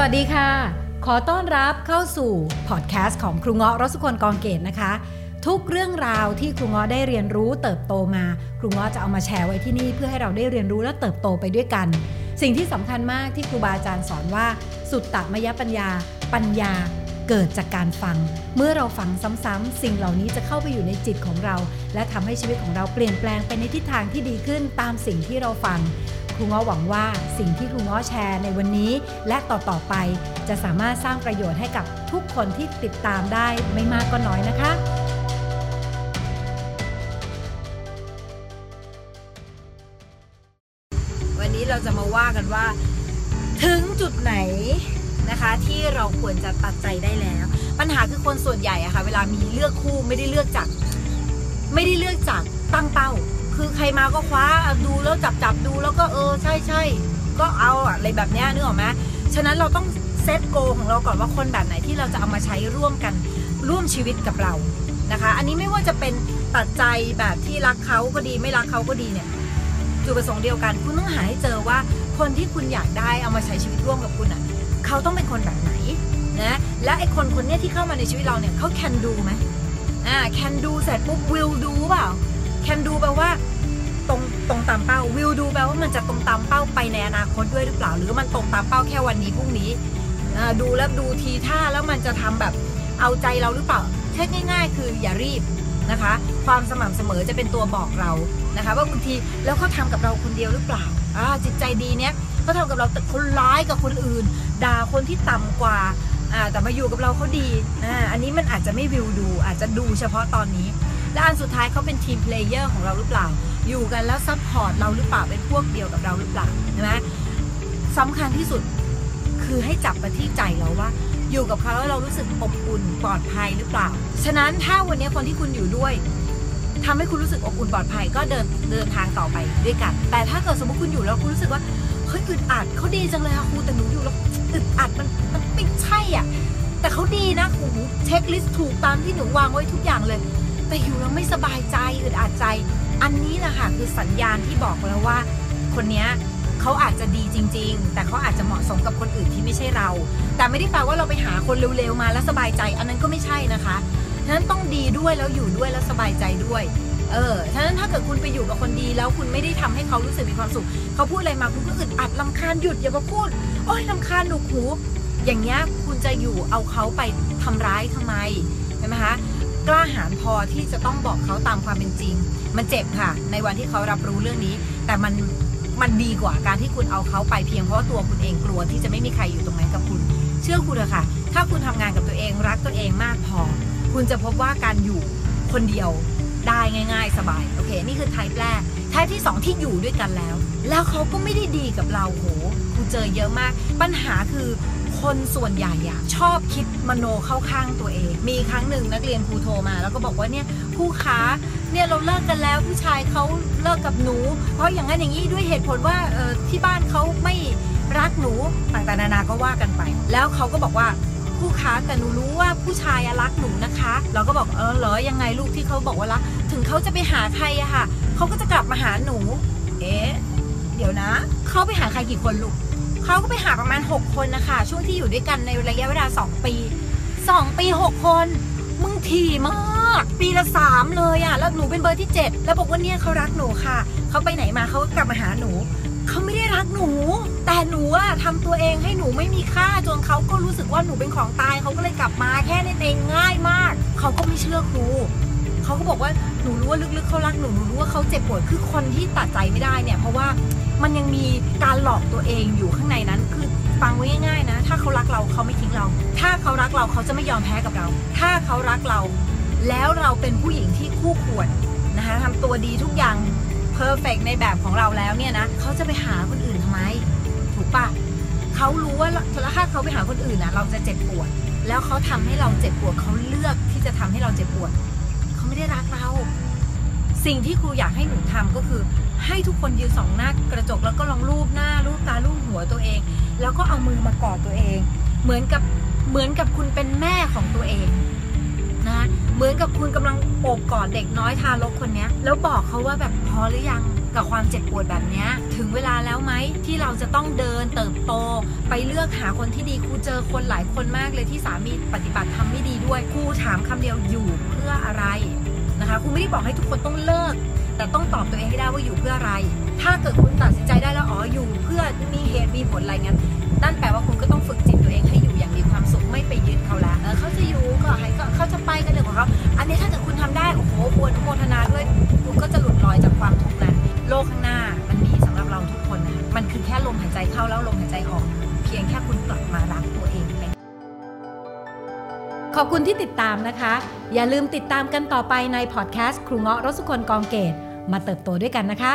วัสดีค่ะ ขอต้อนรับเข้าสู่พอดแคสต์ของครูเงาะรสุคนกองเกตนะคะ ทุกเรื่องราวที่ครูเงาะได้เรียนรู้เติบโตมา ครูเงาะจะเอามาแชร์ไว้ที่นี่เพื่อให้เราได้เรียนรู้และเติบโตไปด้วยกัน สิ่งที่สำคัญมากที่ครูบาอาจารย์สอนว่า สุตตมยปัญญา ปัญญาเกิดจากการฟัง เมื่อเราฟังซ้ำๆสิ่งเหล่านี้จะเข้าไปอยู่ในจิตของเรา และทำให้ชีวิตของเราเปลี่ยนแปลงไปในทิศทางที่ดีขึ้นตามสิ่งที่เราฟัง ครูง้อหวังว่าสิ่งที่ครูง้อแชร์ในวันนี้ และต่อๆไปจะสามารถสร้างประโยชน์ให้กับทุกคนที่ติดตามได้ไม่มากก็น้อยนะคะวันนี้เราจะมาว่ากันว่า ถึงจุดไหนนะคะที่เราควรจะตัดใจได้แล้ว ปัญหาคือคนส่วนใหญ่อะค่ะเวลามีเลือกคู่ไม่ได้เลือกจาก ไม่ได้เลือกจากตั้งเป้า คือใครมาก็คว้าดูแล้วจับจับดูแล้วก็เออใช่ใช่ก็เอาอะไรแบบเนี้ยนึกออกไหมฉะนั้นเราต้องเซตโกของเราก่อนว่าคนแบบไหนที่เราจะเอามาใช้ร่วมกันร่วมชีวิตกับเรานะคะ อันนี้ไม่ว่าจะเป็นตัดใจแบบที่รักเขาก็ดีไม่รักเขาก็ดีเนี่ยจุดประสงค์เดียวกัน คุณต้องหาให้เจอว่าคนที่คุณอยากได้เอามาใช้ชีวิตร่วมกับคุณอะเขาต้องเป็นคนแบบไหนนะและไอ้คนคนนี้ที่เข้ามาในชีวิตเราเนี่ยเขา can do ไหมอ่า can do เสร็จปุ๊บ will do เปล่า can do แปล ว่ามันจะตรงตามเป้าไปในอนาคตด้วยหรือเปล่า หรือมันตรงตามเป้าแค่วันนี้พรุ่งนี้ดูแล้วดูทีท่าแล้วมันจะทำแบบเอาใจเราหรือเปล่าแค่ง่าย ๆ คืออย่ารีบนะคะ ความสม่ำเสมอจะเป็นตัวบอกเรานะคะ ว่าบางทีแล้วเขาทากับเราคนเดียวหรือเปล่าจิตใจดีเนี้ยเขาทำกับเราแต่คนร้ายกับคนอื่นด่าคนที่ต่ำกว่าแต่มาอยู่กับเราเขาดีอันนี้มันอาจจะไม่วิวดู อาจจะดูเฉพาะตอนนี้ และอันสุดท้ายเขาเป็น team player ของเราหรือเปล่า อยู่กันแล้ว support เราหรือเปล่าเป็นพวกเดียวกับเราหรือเปล่าใช่ไหมสำคัญที่สุดคือให้จับมาที่ใจเราว่า อยู่กับเขาแล้วเรารู้สึกอบอุ่นปลอดภัยหรือเปล่า ฉะนั้นถ้าวันนี้คนที่คุณอยู่ด้วยทำให้คุณรู้สึกอบอุ่นปลอดภัยก็เดินเดินทางต่อไปด้วยกัน แต่ถ้าเกิดสมมติคุณอยู่แล้วคุณรู้สึกว่าเฮ้ยอึดอัดเขาดีจังเลยค่ะครูแต่หนูอยู่แล้วอึดอัดมันมันไม่ใช่อะแต่เขาดีนะครูเช็คลิสต์ถูกตามที่หนูวางไว้ทุกอย่างเลย แต่อยู่แล้วไม่สบายใจอึดอัดใจ อันนี้แหละค่ะคือสัญญาณที่บอกแล้วว่า คนเนี้ยเขาอาจจะดีจริง ๆ แต่เขาอาจจะเหมาะสมกับคนอื่นที่ไม่ใช่เรา แต่ไม่ได้แปลว่าเราไปหาคนเร็วๆมาแล้วสบายใจ อันนั้นก็ไม่ใช่นะคะฉะนั้นต้องดีด้วยแล้วอยู่ด้วยแล้วสบายใจด้วย เออฉะนั้นถ้าเกิดคุณไปอยู่กับคนดีแล้วคุณไม่ได้ทำให้เขารู้สึกมีความสุข เขาพูดอะไรมาคุณก็อึดอัดลำคาญหยุดอย่ามาพูด โอ้ยลำคาญหนุกหูอย่างเงี้ยคุณจะอยู่เอาเขาไปทำร้ายทำไมใช่ไหมคะ กล้าหาญพอที่จะต้องบอกเขาตามความเป็นจริง มันเจ็บค่ะ ในวันที่เขารับรู้เรื่องนี้ แต่มันมันดีกว่าการที่คุณเอาเขาไปเพียงเพราะตัวคุณเองกลัวที่จะไม่มีใครอยู่ตรงนั้นกับคุณ เชื่อคุณเถอะค่ะ ถ้าคุณทำงานกับตัวเองรักตัวเองมากพอ คุณจะพบว่าการอยู่คนเดียวได้ง่าย ๆ สบายโอเค นี่คือไทป์แรกไทป์ที่สองที่อยู่ด้วยกันแล้ว แล้วเขาก็ไม่ได้ดีกับเราโหคุณเจอเยอะมาก ปัญหาคือ คนส่วนใหญ่อะชอบคิดมโนเข้าข้างตัวเอง มีครั้งหนึ่งนักเรียนครูโทรมา แล้วก็บอกว่าเนี่ยครูคะเนี่ยเราเลิกกันแล้วผู้ชายเขาเลิกกับหนู เพราะอย่างนั้นอย่างนี้ด้วยเหตุผลว่าที่บ้านเขาไม่รักหนูต่างๆนานาก็ว่ากันไป แล้วเขาก็บอกว่าครูคะแต่หนูรู้ว่าผู้ชายรักหนูนะคะ เราก็บอกเออเหรอยังไงลูกที่เขาบอกว่ารักถึงเขาจะไปหาใครอะค่ะเขาก็จะกลับมาหาหนู เอ๊ะเดี๋ยวนะเขาไปหาใครกี่คนลูก เขาก็ไปหาประมาณ 6 คนนะคะ ช่วงที่อยู่ด้วยกันในระยะเวลา 2 ปี 2 ปี 6 คน มึงถี่มาก ปีละ 3 เลยอะ่ะ แล้วหนูเป็นเบอร์ที่ 7 แล้วบอกว่าเนี่ยเขารักหนูค่ะ เขาไปไหนมาเขาก็กลับมาหาหนู เขาไม่ได้รักหนู แต่หนูอะทำตัวเองให้หนูไม่มีค่าจนเขาก็รู้สึกว่าหนูเป็นของตายเขาก็เลยกลับมาแค่นั้นเองง่ายมาก เขาก็ไม่เชื่อครู เขาก็บอกว่าหนูรู้ว่าลึกๆเขารักหนูหนูรู้ว่าเขาเจ็บปวดคือคนที่ตัดใจไม่ได้เนี่ย เพราะว่ามันยังมีการหลอกตัวเองอยู่ข้างในนั้นคือฟังไว้ง่ายๆนะ ถ้าเขารักเราเขาไม่ทิ้งเรา ถ้าเขารักเราเขาจะไม่ยอมแพ้กับเรา ถ้าเขารักเรา แล้วเราเป็นผู้หญิงที่คู่ควรนะคะทำตัวดีทุกอย่างเพอร์เฟกในแบบของเราแล้วเนี่ยนะเขาจะไปหาคนอื่นทำไม ถูกปะเขารู้ว่าถ้าเขาไปหาคนอื่นนะเราจะเจ็บปวด แล้วเขาทำให้เราเจ็บปวดเขาเลือกที่จะทำให้เราเจ็บปวด ไม่ได้รักเรา สิ่งที่ครูอยากให้หนูทำก็คือ ให้ทุกคนยืนสองหน้ากระจกแล้วก็ลองรูปหน้ารูปตารูปหัวตัวเอง แล้วก็เอามือมากอดตัวเอง เหมือนกับเหมือนกับคุณเป็นแม่ของตัวเองนะเหมือนกับคุณกำลังโอบกอดเด็กน้อยทารกคนนี้แล้วบอกเขาว่าแบบพอหรือยัง กับความเจ็บปวดแบบนี้ถึงเวลาแล้วไหมที่เราจะต้องเดินเติบโต ไปเลือกหาคนที่ดีครูเจอคนหลายคนมากเลยที่สามีปฏิบัติทำไม่ดีด้วยครูถามคำเดียวอยู่เพื่ออะไรนะคะครูไม่ได้บอกให้ทุกคนต้องเลิก แต่ต้องตอบตัวเองให้ได้ว่าอยู่เพื่ออะไร ถ้าเกิดคุณตัดสินใจได้แล้วอ๋ออยู่ เพื่อมีเหตุมีผลอะไรงั้นนั่นแปลว่าคุณก็ต้องฝึกจิตตัวเองให้อยู่อย่างมีความสุขไม่ไปยึดเขาแล้วเออเขาจะอยู่ก็ให้เขาเขาจะไปกันเรื่องของเขาอันนี้ถ้าเกิดคุณทำได้โอ้โหบวนโมทนาด้วย ขอบคุณที่ติดตามนะคะ อย่าลืมติดตามกันต่อไปในพอดแคสต์ครูเงาะรสุคนกองเกตมาเติบโตด้วยกันนะคะ